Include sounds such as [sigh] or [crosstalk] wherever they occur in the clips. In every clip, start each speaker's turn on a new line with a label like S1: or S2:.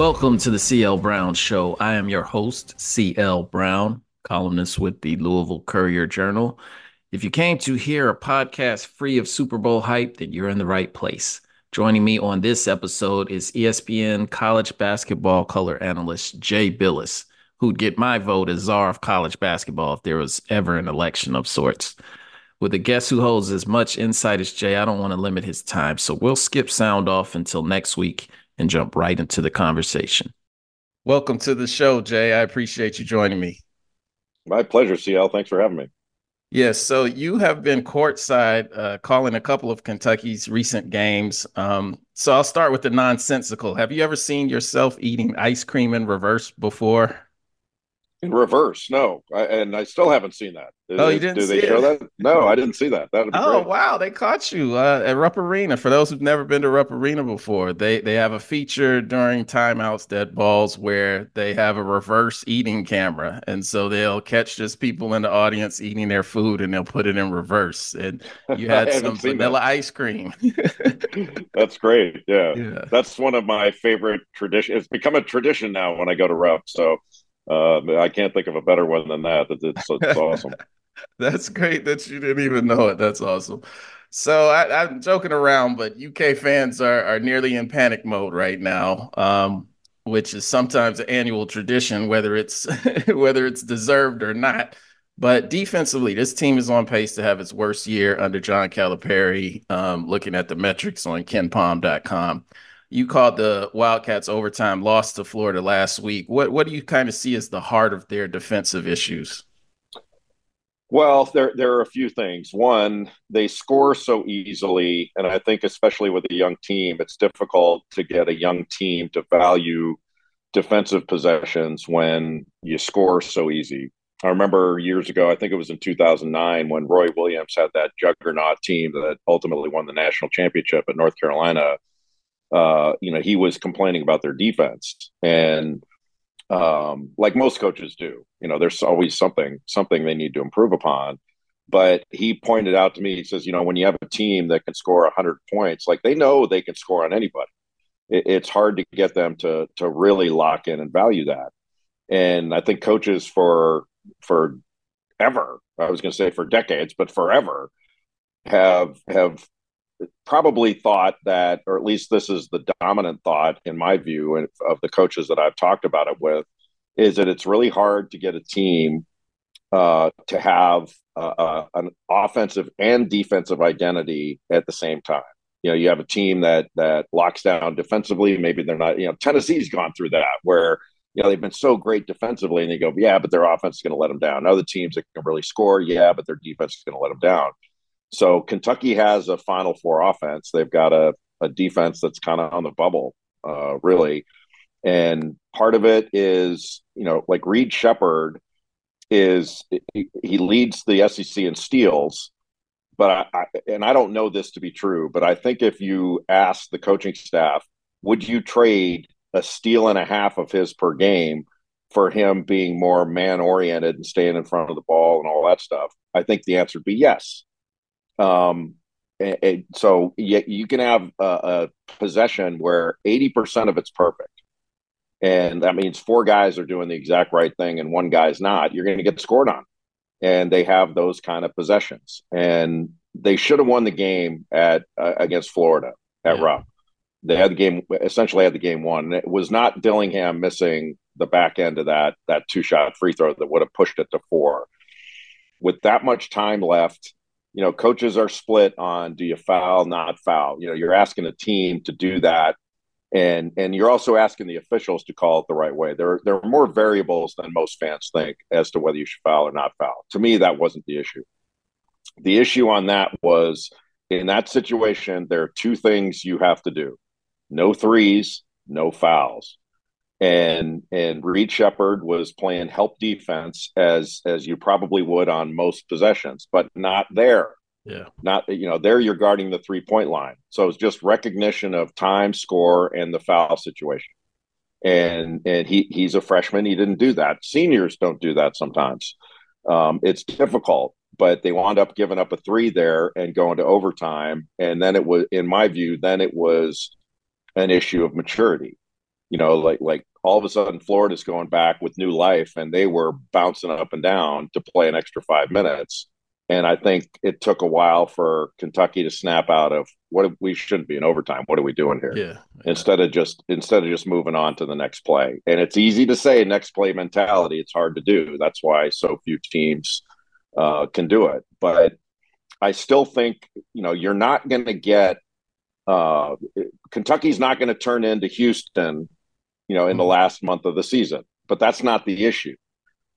S1: Welcome to the CL Brown Show. I am your host, CL Brown, columnist with the Louisville Courier Journal. If you came to hear a podcast free of Super Bowl hype, then you're in the right place. Joining me on this episode is ESPN college basketball color analyst Jay Bilas, who'd get my vote as czar of college basketball if there was ever an election of sorts. With a guest who holds as much insight as Jay, I don't want to limit his time, so we'll skip sound off until next week and jump right into the conversation. Welcome to the show, Jay. I appreciate you joining me.
S2: My pleasure, CL. Thanks for having me.
S1: Yes, so you have been courtside uh, calling a couple of Kentucky's recent games. Um, so I'll start with the nonsensical. Have you ever seen yourself eating ice cream in reverse before?
S2: In reverse, no, I, and I still haven't seen that.
S1: oh, you didn't?
S2: Do they show
S1: it?
S2: that? No, I didn't see that. That
S1: oh
S2: great.
S1: wow, they caught you uh, at Rupp Arena. For those who've never been to Rupp Arena before, they they have a feature during timeouts, dead balls, where they have a reverse eating camera, and so they'll catch just people in the audience eating their food, and they'll put it in reverse. And you [laughs] had some vanilla
S2: that.
S1: ice cream. [laughs]
S2: That's great. Yeah.
S1: yeah,
S2: that's one of my favorite traditions. It's become a tradition now when I go to Rupp. So uh, I can't think of a better one than that. It's, it's, awesome. [laughs]
S1: That's great that you didn't even know it. That's awesome. So I, am joking around, but UK fans are are nearly in panic mode right now, um, which is sometimes an annual tradition, whether it's [laughs] whether it's deserved or not. But defensively, this team is on pace to have its worst year under John Calipari. Um, looking at the metrics on KenPom.com, you called the Wildcats overtime loss to Florida last week. What what do you kind of see as the heart of their defensive issues?
S2: Well, there there are a few things. One, they score so easily, and I think especially with a young team, it's difficult to get a young team to value defensive possessions when you score so easy. I remember years ago, I think it was in 2009 when Roy Williams had that juggernaut team that ultimately won the national championship at North Carolina. Uh, you know, he was complaining about their defense and um, like most coaches do. You know, there's always something something they need to improve upon. But he pointed out to me, he says, you know, when you have a team that can score 100 points, like they know they can score on anybody. It, it's hard to get them to to really lock in and value that. And I think coaches for for ever, I was going to say for decades, but forever, have have probably thought that, or at least this is the dominant thought in my view of the coaches that I've talked about it with, is that it's really hard to get a team uh, to have uh, uh, an offensive and defensive identity at the same time. You know, you have a team that that locks down defensively. Maybe they're not. You know, Tennessee's gone through that where you know they've been so great defensively, and they go, yeah, but their offense is going to let them down. Other teams that can really score, yeah, but their defense is going to let them down. So Kentucky has a Final Four offense. They've got a, a defense that's kind of on the bubble, uh, really. And part of it is, you know, like Reed Sheppard is he leads the SEC in steals, but I, I, and I don't know this to be true, but I think if you ask the coaching staff, would you trade a steal and a half of his per game for him being more man oriented and staying in front of the ball and all that stuff? I think the answer would be yes. Um, and, and so you, you can have a, a possession where 80% of it's perfect. And that means four guys are doing the exact right thing and one guy's not. You're going to get scored on. And they have those kind of possessions. And they should have won the game at uh, against Florida at yeah. Rupp. They had the game essentially had the game won. And it was not Dillingham missing the back end of that that two shot free throw that would have pushed it to four. With that much time left you know, coaches are split on do you foul, not foul. You know, you're asking a team to do that, and and you're also asking the officials to call it the right way. There there are more variables than most fans think as to whether you should foul or not foul. To me, that wasn't the issue. The issue on that was in that situation, there are two things you have to do: no threes, no fouls and and Reed Sheppard was playing help defense as as you probably would on most possessions, but not there.
S1: Yeah,
S2: not you know there you're guarding the three point line, so it's just recognition of time, score, and the foul situation. And and he he's a freshman. He didn't do that. Seniors don't do that sometimes. Um, it's difficult, but they wound up giving up a three there and going to overtime. And then it was, in my view, then it was an issue of maturity you know, like like all of a sudden Florida's going back with new life, and they were bouncing up and down to play an extra five minutes. And I think it took a while for Kentucky to snap out of what we shouldn't be in overtime. What are we doing here?
S1: Yeah, yeah.
S2: Instead of just instead of just moving on to the next play. And it's easy to say next play mentality. It's hard to do. That's why so few teams uh, can do it. But I still think you know you're not going to get uh, Kentucky's not going to turn into Houston, you know, in the mm-hmm. last month of the season. But that's not the issue.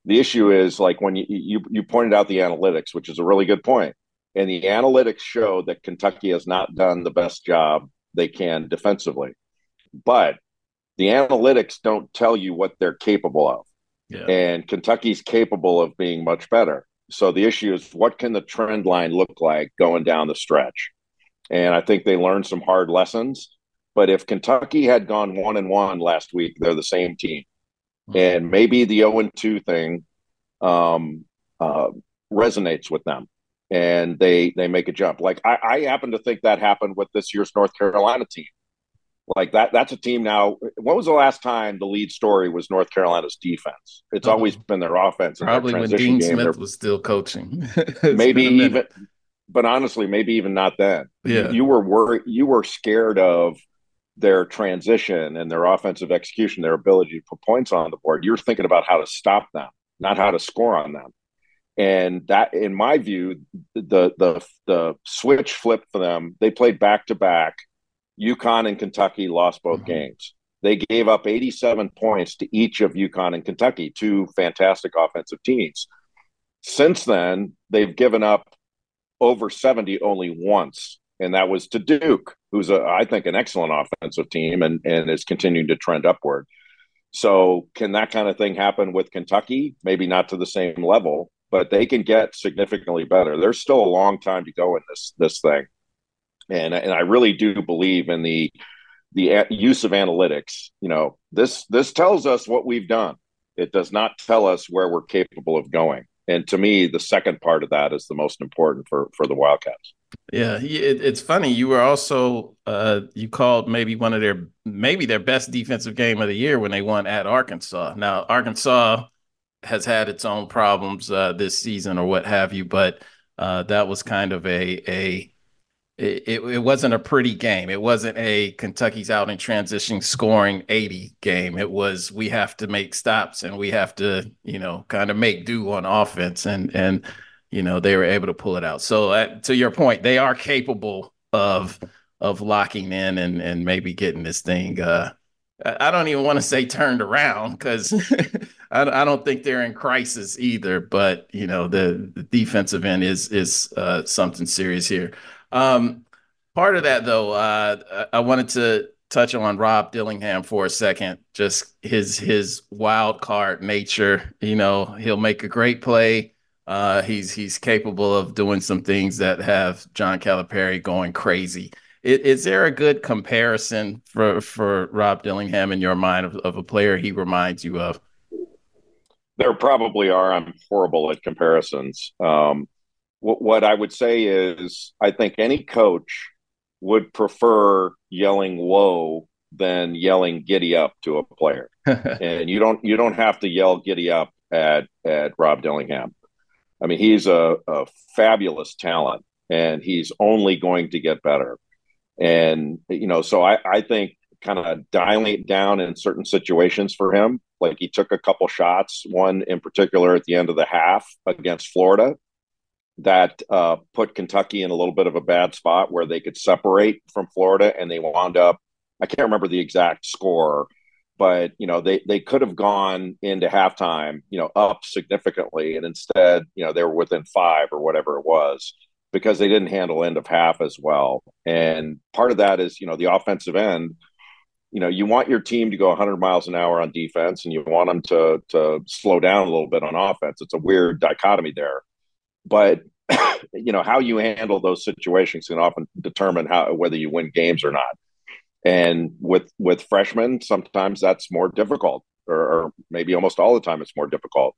S2: The issue is like when you you, you pointed out the analytics, which is a really good point, and the analytics show that Kentucky has not done the best job they can defensively, but the analytics don't tell you what they're capable of. Yeah. And Kentucky's capable of being much better. So the issue is what can the trend line look like going down the stretch? And I think they learned some hard lessons. But if Kentucky had gone one and one last week, they're the same team. Mm-hmm. And maybe the 0 and 2 thing um, uh, resonates with them and they they make a jump. Like I, I happen to think that happened with this year's North Carolina team. Like that that's a team now. When was the last time the lead story was North Carolina's defense? It's uh-huh. always been their offense.
S1: Probably when Dean game. Smith was still coaching. [laughs]
S2: maybe even but honestly, maybe even not then.
S1: Yeah.
S2: You, you were worried you were scared of their transition and their offensive execution, their ability to put points on the board. You're thinking about how to stop them, not how to score on them. And that, in my view, the the the switch flipped for them. They played back to back. UConn and Kentucky lost both mm-hmm. games. They gave up 87 points to each of UConn and Kentucky, two fantastic offensive teams. Since then, they've given up over 70 only once, and that was to Duke, who's a, I think an excellent offensive team and and is continuing to trend upward. So, can that kind of thing happen with Kentucky? Maybe not to the same level, but they can get significantly better. There's still a long time to go in this this thing, and and I really do believe in the the use of analytics. You know, this this tells us what we've done. It does not tell us where we're capable of going. And to me, the second part of that is the most important for for the Wildcats.
S1: Yeah, it, it's funny. You were also uh, you called maybe one of their maybe their best defensive game of the year when they won at Arkansas. Now Arkansas has had its own problems uh, this season or what have you, but uh, that was kind of a a it, it wasn't a pretty game. It wasn't a Kentucky's out in transition scoring 80 game. It was we have to make stops and we have to, you know, kind of make do on offense and and you know, they were able to pull it out. So uh, to your point, they are capable of of locking in and and maybe getting this thing uh I don't even want to say turned around because [laughs] I, I, don't think they're in crisis either. But you know, the, the defensive end is is uh, something serious here. Um, part of that, though, uh, I wanted to touch on Rob Dillingham for a second. Just his his wild card nature. You know, he'll make a great play. Uh, he's he's capable of doing some things that have John Calipari going crazy. Is, is, there a good comparison for for Rob Dillingham in your mind of, of a player he reminds you of?
S2: There probably are. I'm horrible at comparisons. Um, what, what I would say is, I think any coach would prefer yelling "whoa" than yelling "giddy up" to a player. [laughs] and you don't you don't have to yell "giddy up" at at Rob Dillingham. I mean, he's a, a fabulous talent, and he's only going to get better. And you know, so I, I think kind of dialing it down in certain situations for him. Like he took a couple shots, one in particular at the end of the half against Florida, that uh, put Kentucky in a little bit of a bad spot where they could separate from Florida, and they wound up. I can't remember the exact score, but you know they they could have gone into halftime, you know, up significantly, and instead, you know, they were within five or whatever it was because they didn't handle end of half as well. And part of that is, you know, the offensive end. You know, you want your team to go 100 miles an hour on defense, and you want them to to slow down a little bit on offense. It's a weird dichotomy there but [coughs] you know how you handle those situations can often determine how whether you win games or not. And with with freshmen, sometimes that's more difficult, or, or maybe almost all the time it's more difficult.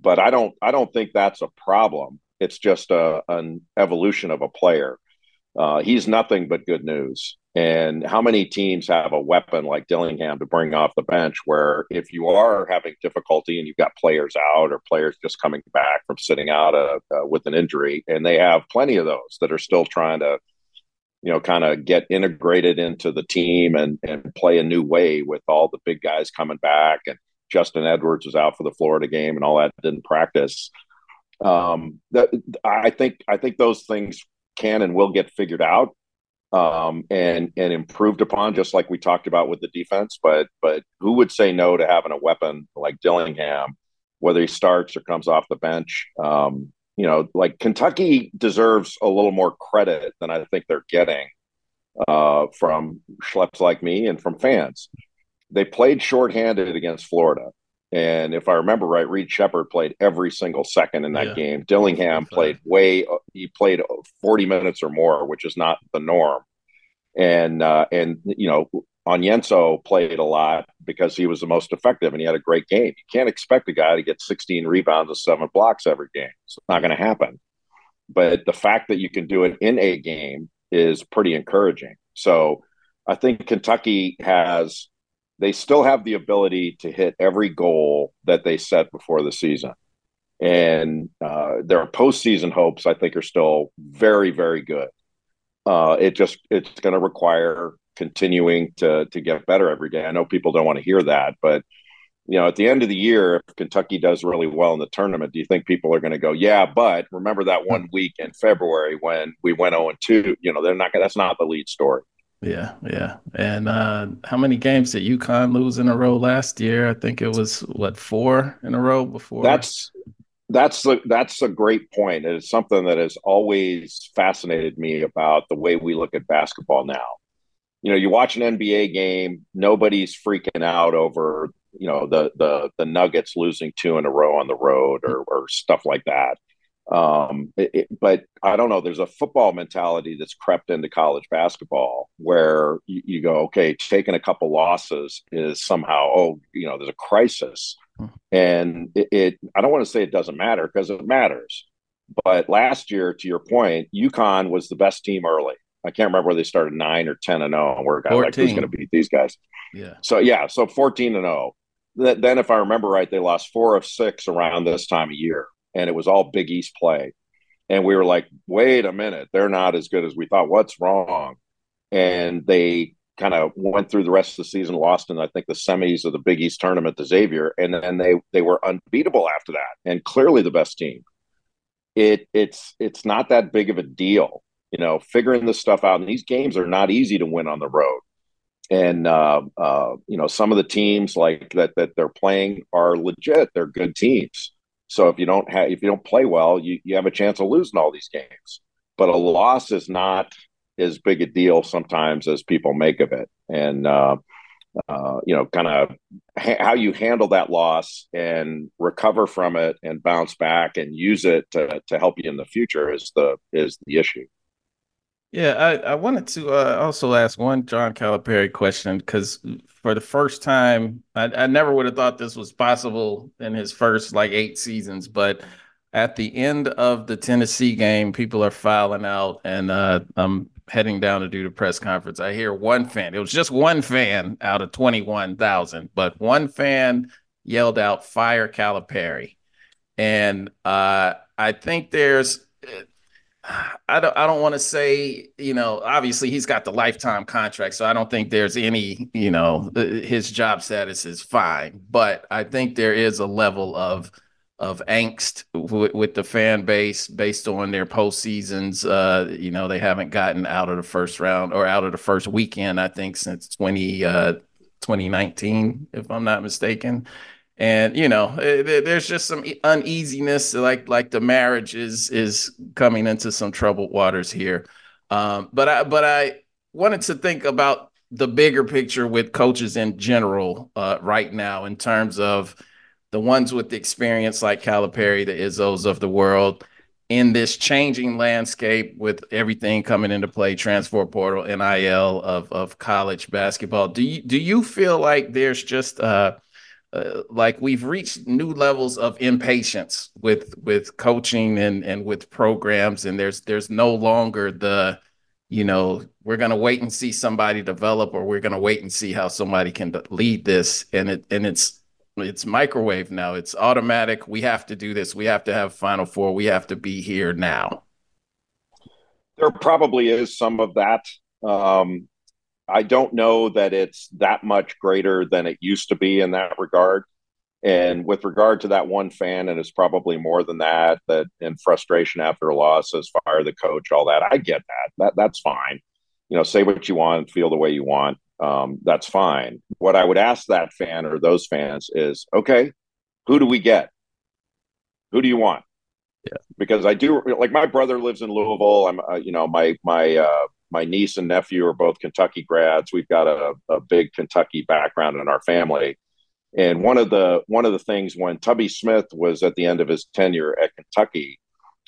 S2: But I don't I don't think that's a problem. It's just a, an evolution of a player. uh, he's nothing but good news. And how many teams have a weapon like Dillingham to bring off the bench where if you are having difficulty and you've got players out or players just coming back from sitting out uh, uh, with an injury, and they have plenty of those that are still trying to, you know, kind of get integrated into the team and, and play a new way with all the big guys coming back. And Justin Edwards was out for the Florida game and all that, didn't practice. Um, that, I think I think those things can and will get figured out um, and and improved upon, just like we talked about with the defense. But but who would say no to having a weapon like Dillingham, whether he starts or comes off the bench? Um, you know, like Kentucky deserves a little more credit than I think they're getting uh, from schleps like me and from fans. They played shorthanded against Florida. And if I remember right, Reed Sheppard played every single second in that yeah. game. Dillingham played way he played 40 minutes or more, which is not the norm. And uh, and you know, Onyenso played a lot because he was the most effective and he had a great game. You can't expect a guy to get 16 rebounds and seven blocks every game. It's not going to happen. But the fact that you can do it in a game is pretty encouraging. So I think Kentucky has they still have the ability to hit every goal that they set before the season. And uh, their postseason hopes, I think, are still very, very good. Uh, it just it's going to require continuing to to get better every day. I know people don't want to hear that, but you know, at the end of the year, if Kentucky does really well in the tournament, do you think people are going to go, yeah, but remember that one week in February when we went 0 2? You know, they're not. That's not the lead story.
S1: Yeah, yeah. And uh, how many games did UConn lose in a row last year? I think it was what four in a row before.
S2: That's that's a, that's a great point. It's something that has always fascinated me about the way we look at basketball now. You know, you watch an NBA game, nobody's freaking out over you know the the the Nuggets losing two in a row on the road or or stuff like that. Um, it, it, but I don't know. There's a football mentality that's crept into college basketball where you, you, go, okay, taking a couple losses is somehow, oh, you know, there's a crisis, hmm. and it, it I don't want to say it doesn't matter because it matters. But last year, to your point, UConn was the best team early. I can't remember where they started nine or ten and zero, oh, and we're like, who's going to beat these guys?
S1: Yeah.
S2: So yeah, so fourteen and zero. Oh. Then, if I remember right, they lost four of six around this time of year and it was all Big East play. And we were like, wait a minute, they're not as good as we thought. What's wrong? And they kind of went through the rest of the season, lost in I think the semis of the Big East tournament to Xavier, and then they they were unbeatable after that, and clearly the best team. It it's it's not that big of a deal, you know, figuring this stuff out. And these games are not easy to win on the road. And uh, uh, you know, some of the teams like that that they're playing are legit. They're good teams. So if you don't have if you don't play well, you, you have a chance of losing all these games. But a loss is not as big a deal sometimes as people make of it. And uh, uh, you know, kind of ha- how you handle that loss and recover from it and bounce back and use it to, to help you in the future is the is the issue.
S1: Yeah, I, I wanted to uh, also ask one John Calipari question because for the first time, I, I never would have thought this was possible in his first like eight seasons. But at the end of the Tennessee game, people are filing out, and uh, I'm heading down to do the press conference. I hear one fan. It was just one fan out of twenty one thousand, but one fan yelled out "Fire Calipari," and uh, I think there's I don't I don't want to say, you know, obviously he's got the lifetime contract, so I don't think there's any, you know, his job status is fine, but I think there is a level of of angst with the fan base based on their postseasons. Uh, you know, they haven't gotten out of the first round or out of the first weekend, I think, since 20 uh 2019, if I'm not mistaken and you know eh, there's just some uneasiness like like the marriage is is coming into some troubled waters here um, but i but i wanted to think about the bigger picture with coaches in general uh, right now in terms of the ones with the experience like Calipari, the Izzos of the world, in this changing landscape with everything coming into play, transfer portal, NIL of of college basketball. Do you do you feel like there's just uh, uh, like we've reached new levels of impatience with with coaching and and with programs and there's there's no longer the you know, we're going to wait and see somebody develop, or we're going to wait and see how somebody can lead this. And it and it's it's microwave now. It's automatic. We have to do this. We have to have Final Four. We have to be here now.
S2: There probably is some of that. Um, I don't know that it's that much greater than it used to be in that regard. And with regard to that one fan, and it's probably more than that, that in frustration after a loss says fire the coach, all that. I get that. That that's fine. You know, say what you want, feel the way you want. Um, that's fine. What I would ask that fan or those fans is, okay, who do we get? Who do you want?
S1: Yeah.
S2: Because I do like my brother lives in Louisville. I'm, uh, you know, my my uh, my niece and nephew are both Kentucky grads. We've got a, a big Kentucky background in our family. And one of the one of the things when Tubby Smith was at the end of his tenure at Kentucky,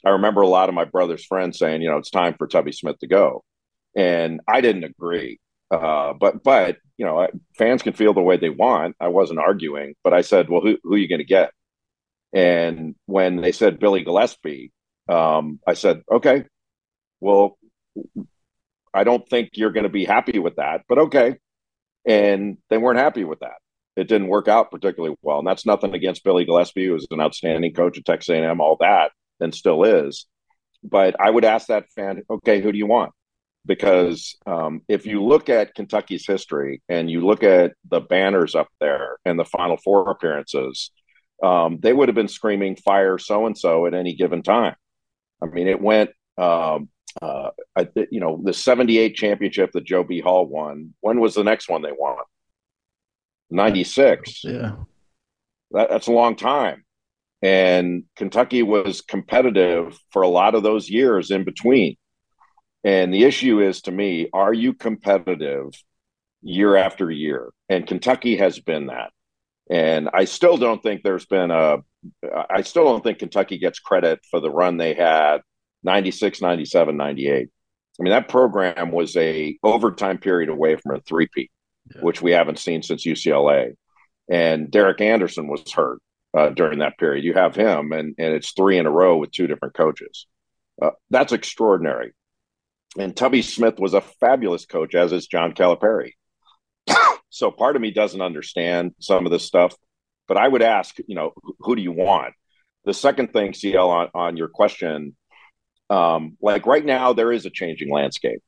S2: I remember a lot of my brother's friends saying, you know, it's time for Tubby Smith to go, and I didn't agree. Uh, but but you know, fans can feel the way they want. I wasn't arguing, but I said, well, who who are you going to get? And when they said Billy Gillispie, um, I said, okay, well, I don't think you're going to be happy with that, but okay. And they weren't happy with that it didn't work out particularly well. And that's nothing against Billy Gillispie, who was an outstanding coach at Texas A&M, all that, and still is. But I would ask that fan, okay, who do you want? Because um, if you look at Kentucky's history and you look at the banners up there and the Final Four appearances, um, they would have been screaming "fire so and so" at any given time. I mean, it went. Um, uh, I, you know, the '78 championship that Joe B. Hall won. When was the next one they won? 96.
S1: Yeah.
S2: That, that's a long time. And Kentucky was competitive for a lot of those years in between. And the issue is to me, are you competitive year after year? And Kentucky has been that. And I still don't think there's been a, I still don't think Kentucky gets credit for the run they had 96, 97, 98. I mean, that program was a overtime period away from a three-peat yeah. which we haven't seen since UCLA. And Derek Anderson was hurt uh, during that period. You have him, and, and it's three in a row with two different coaches. Uh, that's extraordinary. And Tubby Smith was a fabulous coach, as is John Calipari. [coughs] so part of me doesn't understand some of this stuff, but I would ask, you know, who, do you want? The second thing, CL, on, on your question, um, like right now, there is a changing landscape.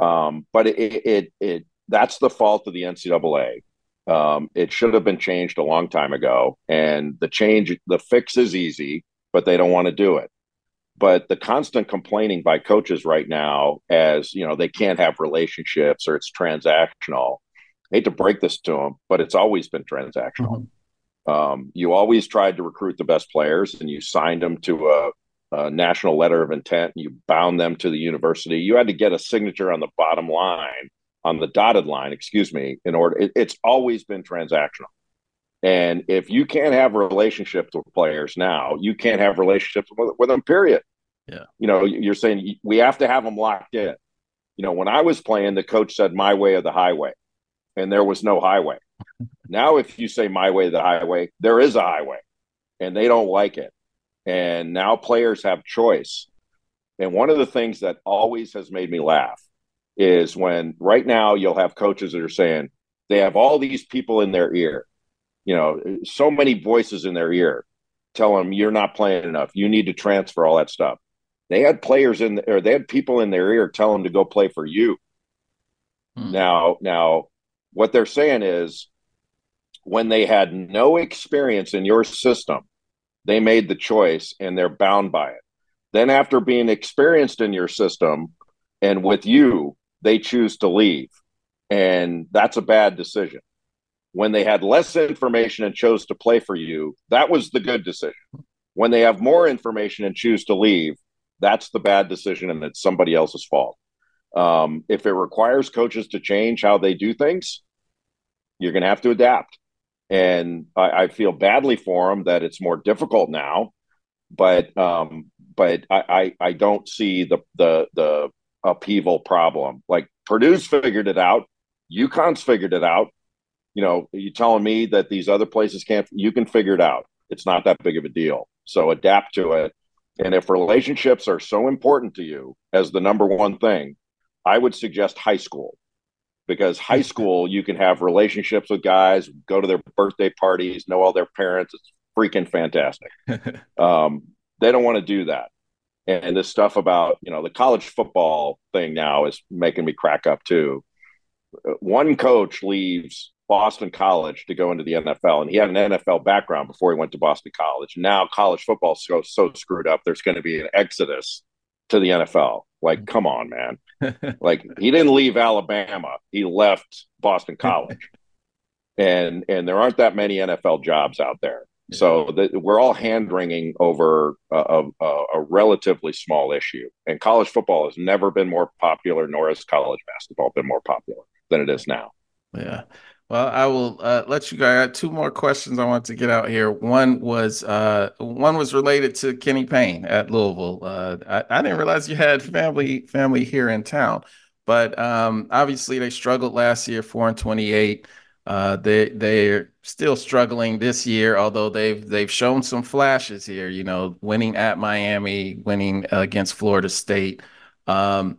S2: Um, but it, it, it that's the fault of the NCAA. Um, it should have been changed a long time ago. And the change, the fix is easy, but they don't want to do it. But the constant complaining by coaches right now, as you know, they can't have relationships or it's transactional. I hate to break this to them, but it's always been transactional. Mm-hmm. Um, you always tried to recruit the best players, and you signed them to a, a national letter of intent. And you bound them to the university. You had to get a signature on the bottom line on the dotted line, excuse me, in order. It, it's always been transactional. And if you can't have relationships with players now, you can't have relationships with, with them, period.
S1: Yeah.
S2: You know, you're saying we have to have them locked in. You know, when I was playing, the coach said my way or the highway, and there was no highway. [laughs] now, if you say my way, the highway, there is a highway, and they don't like it. And now players have choice. And one of the things that always has made me laugh is when right now you'll have coaches that are saying they have all these people in their ear, you know, so many voices in their ear tell them you're not playing enough. You need to transfer all that stuff. They had players in or they had people in their ear tell them to go play for you. Hmm. Now, now what they're saying is when they had no experience in your system, they made the choice and they're bound by it. Then after being experienced in your system and with you, they choose to leave. And that's a bad decision. When they had less information and chose to play for you, that was the good decision. When they have more information and choose to leave, that's the bad decision and it's somebody else's fault. Um, if it requires coaches to change how they do things, you're going to have to adapt. And I, I, feel badly for them that it's more difficult now, but um, but I, I, I don't see the the the upheaval problem. Like Purdue's figured it out, UConn's figured it out. You know, you telling me that these other places can't? You can figure it out. It's not that big of a deal. So adapt to it. And if relationships are so important to you as the number one thing, I would suggest high school because high [laughs] school you can have relationships with guys, go to their birthday parties, know all their parents. It's freaking fantastic. [laughs] um, they don't want to do that. And this stuff about you know the college football thing now is making me crack up too. One coach leaves Boston College to go into the NFL, and he had an NFL background before he went to Boston College. Now college football so so screwed up. There's going to be an exodus to the NFL. Like, mm-hmm. come on, man. [laughs] like he didn't leave Alabama. He left Boston College. and and there aren't that many NFL jobs out there. So the, we're all hand wringing over a, a, a, relatively small issue. And college football has never been more popular, nor has college basketball been more popular than it is now.
S1: Yeah. Well, I will uh, let you go. I got two more questions I want to get out here. One was uh, one was related to Kenny Payne at Louisville. Uh, I, I, didn't realize you had family family here in town, but um, obviously they struggled last year, four and twenty eight. Uh, they they're still struggling this year, although they've they've shown some flashes here. You know, winning at Miami, winning against Florida State. Um,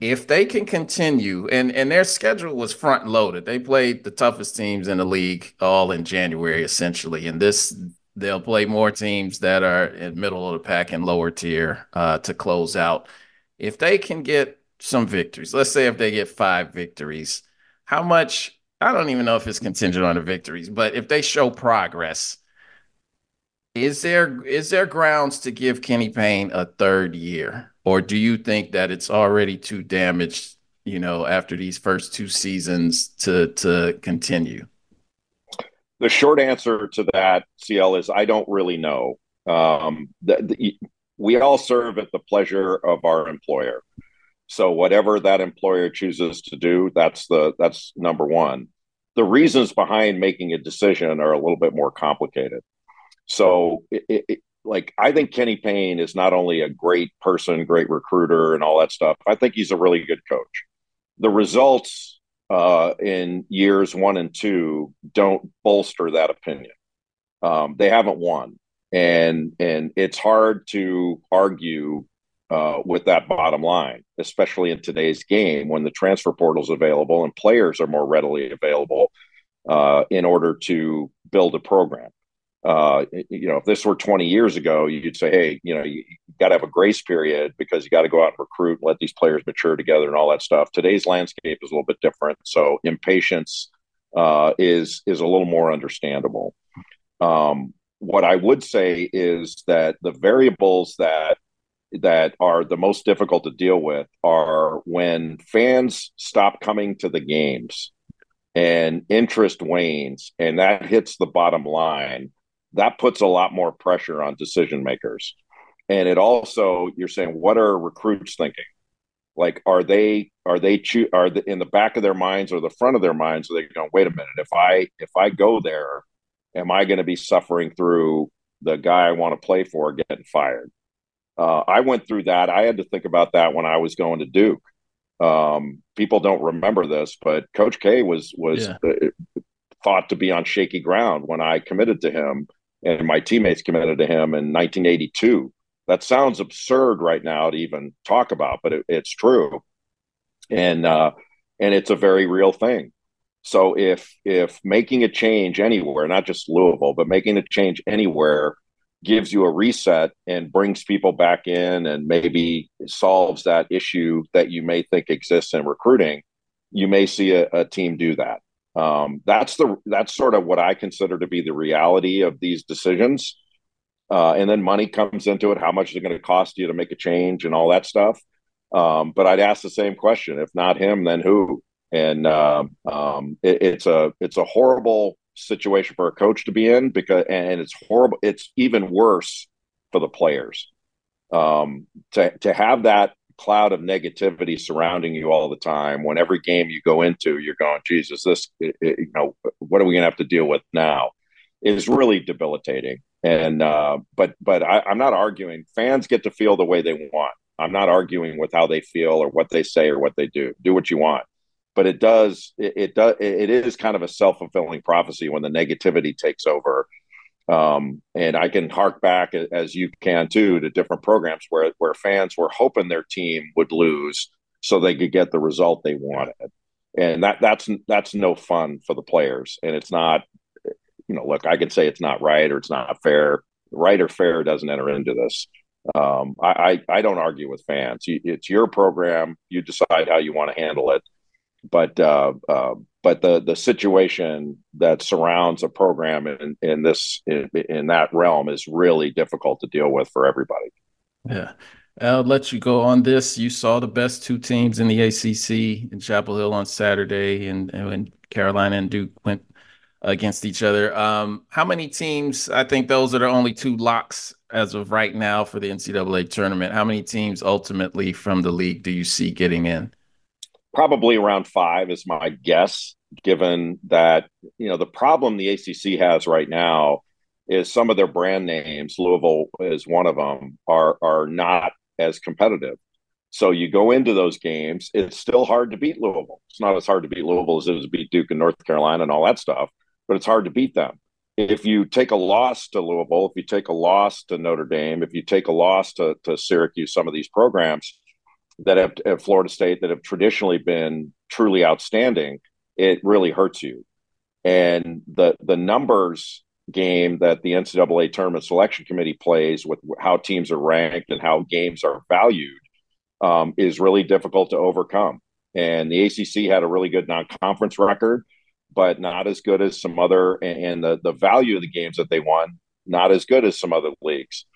S1: if they can continue and and their schedule was front loaded they played the toughest teams in the league all in january essentially and this they'll play more teams that are in middle of the pack and lower tier uh, to close out. If they can get some victories let's say if they get five victories how much i don't even know if it's contingent on the victories but if they show progress is there is there grounds to give kenny payne a third year or do you think that it's already too damaged, you know, after these first two seasons to to continue?
S2: The short answer to that, CL, is I don't really know. Um, the, the, we all serve at the pleasure of our employer. So whatever that employer chooses to do, that's the that's number one. The reasons behind making a decision are a little bit more complicated. So it, it, like I think Kenny Payne is not only a great person, great recruiter, and all that stuff. I think he's a really good coach. The results uh, in years one and two don't bolster that opinion. Um, they haven't won, and and it's hard to argue uh, with that bottom line, especially in today's game when the transfer portal is available and players are more readily available uh, in order to build a program uh, you know, if this were 20 years ago, you'd say, hey, you know, you, you got to have a grace period because you got to go out and recruit, and let these players mature together, and all that stuff. Today's landscape is a little bit different, so impatience uh, is is a little more understandable. Um, what I would say is that the variables that that are the most difficult to deal with are when fans stop coming to the games and interest wanes, and that hits the bottom line that puts a lot more pressure on decision makers. And it also, you're saying, what are recruits thinking? Like, are they are they cho- are they in the back of their minds or the front of their minds? Are they going, wait a minute, if I if I go there, am I going to be suffering through the guy I want to play for getting fired? Uh, I went through that. I had to think about that when I was going to Duke. Um, people don't remember this, but Coach K was was yeah. uh, thought to be on shaky ground when I committed to him and my teammates committed to him in 1982. That sounds absurd right now to even talk about, but it, it's true, and uh, and it's a very real thing. So if if making a change anywhere, not just Louisville, but making a change anywhere gives you a reset and brings people back in and maybe solves that issue that you may think exists in recruiting, you may see a, a team do that. Um, that's the that's sort of what I consider to be the reality of these decisions. Uh, and then money comes into it. How much is it going to cost you to make a change and all that stuff? Um, but I'd ask the same question: if not him, then who? And uh, um, it, it's a it's a horrible situation for a coach to be in because, and it's horrible. It's even worse for the players um, to to have that cloud of negativity surrounding you all the time. When every game you go into, you're going, Jesus, this, you know, what are we going to have to deal with now? Is really debilitating. And uh, but but I, I'm not arguing. Fans get to feel the way they want. I'm not arguing with how they feel or what they say or what they do. Do what you want. But it does it, it does it is kind of a self fulfilling prophecy when the negativity takes over um, and I can hark back as you can too to different programs where where fans were hoping their team would lose, so they could get the result they wanted. And that that's that's no fun for the players. And it's not, you know, look, I could say it's not right or it's not fair. Right or fair doesn't enter into this. Um, I, I, I don't argue with fans. It's your program. You decide how you want to handle it. But uh, uh, but the the situation that surrounds a program in, in this in, in that realm is really difficult to deal with for everybody.
S1: Yeah. I'll let you go on this. You saw the best two teams in the ACC in Chapel Hill on Saturday, and, and Carolina and Duke went against each other. Um, how many teams? I think those are the only two locks as of right now for the NCAA tournament. How many teams ultimately from the league do you see getting in?
S2: Probably around five is my guess, given that, you know, the problem the ACC has right now is some of their brand names, Louisville is one of them, are are not as competitive. So you go into those games, it's still hard to beat Louisville. It's not as hard to beat Louisville as it is to beat Duke and North Carolina and all that stuff, but it's hard to beat them. If you take a loss to Louisville, if you take a loss to Notre Dame, if you take a loss to, to Syracuse, some of these programs, that have at Florida State that have traditionally been truly outstanding, it really hurts you. And the the numbers game that the NCAA tournament selection committee plays with how teams are ranked and how games are valued um, is really difficult to overcome. And the ACC had a really good non-conference record, but not as good as some other. And the the value of the games that they won not as good as some other leagues,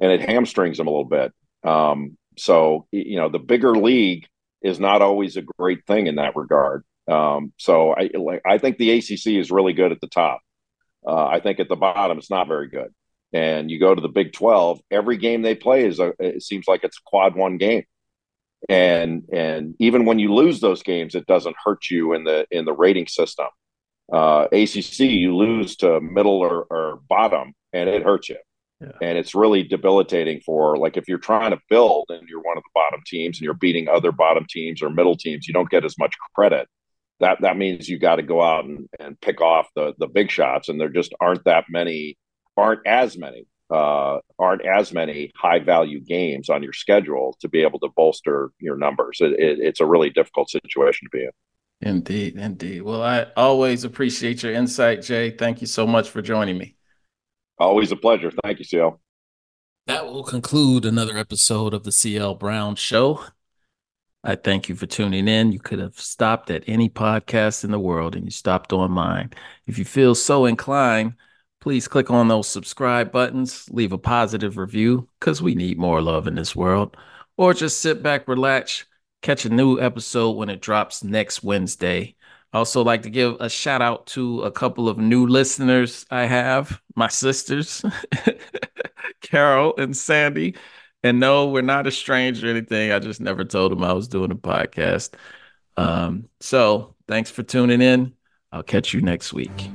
S2: and it hamstrings them a little bit. Um, so, you know, the bigger league is not always a great thing in that regard. Um, so I like I think the ACC is really good at the top. Uh, I think at the bottom it's not very good. And you go to the Big Twelve, every game they play is a. It seems like it's a quad one game, and and even when you lose those games, it doesn't hurt you in the in the rating system. Uh, ACC, you lose to middle or, or bottom, and it hurts you. Yeah. And it's really debilitating for like if you're trying to build and you're one of the bottom teams and you're beating other bottom teams or middle teams, you don't get as much credit. That that means you got to go out and, and pick off the the big shots, and there just aren't that many, aren't as many, uh, aren't as many high value games on your schedule to be able to bolster your numbers. It, it, it's a really difficult situation to be in.
S1: Indeed, indeed. Well, I always appreciate your insight, Jay. Thank you so much for joining me.
S2: Always a pleasure. Thank you, CL.
S1: That will conclude another episode of the CL Brown Show. I thank you for tuning in. You could have stopped at any podcast in the world and you stopped on mine. If you feel so inclined, please click on those subscribe buttons, leave a positive review because we need more love in this world, or just sit back, relax, catch a new episode when it drops next Wednesday. Also like to give a shout out to a couple of new listeners I have, my sisters, [laughs] Carol and Sandy. And no, we're not a stranger or anything. I just never told them I was doing a podcast. Um, so thanks for tuning in. I'll catch you next week.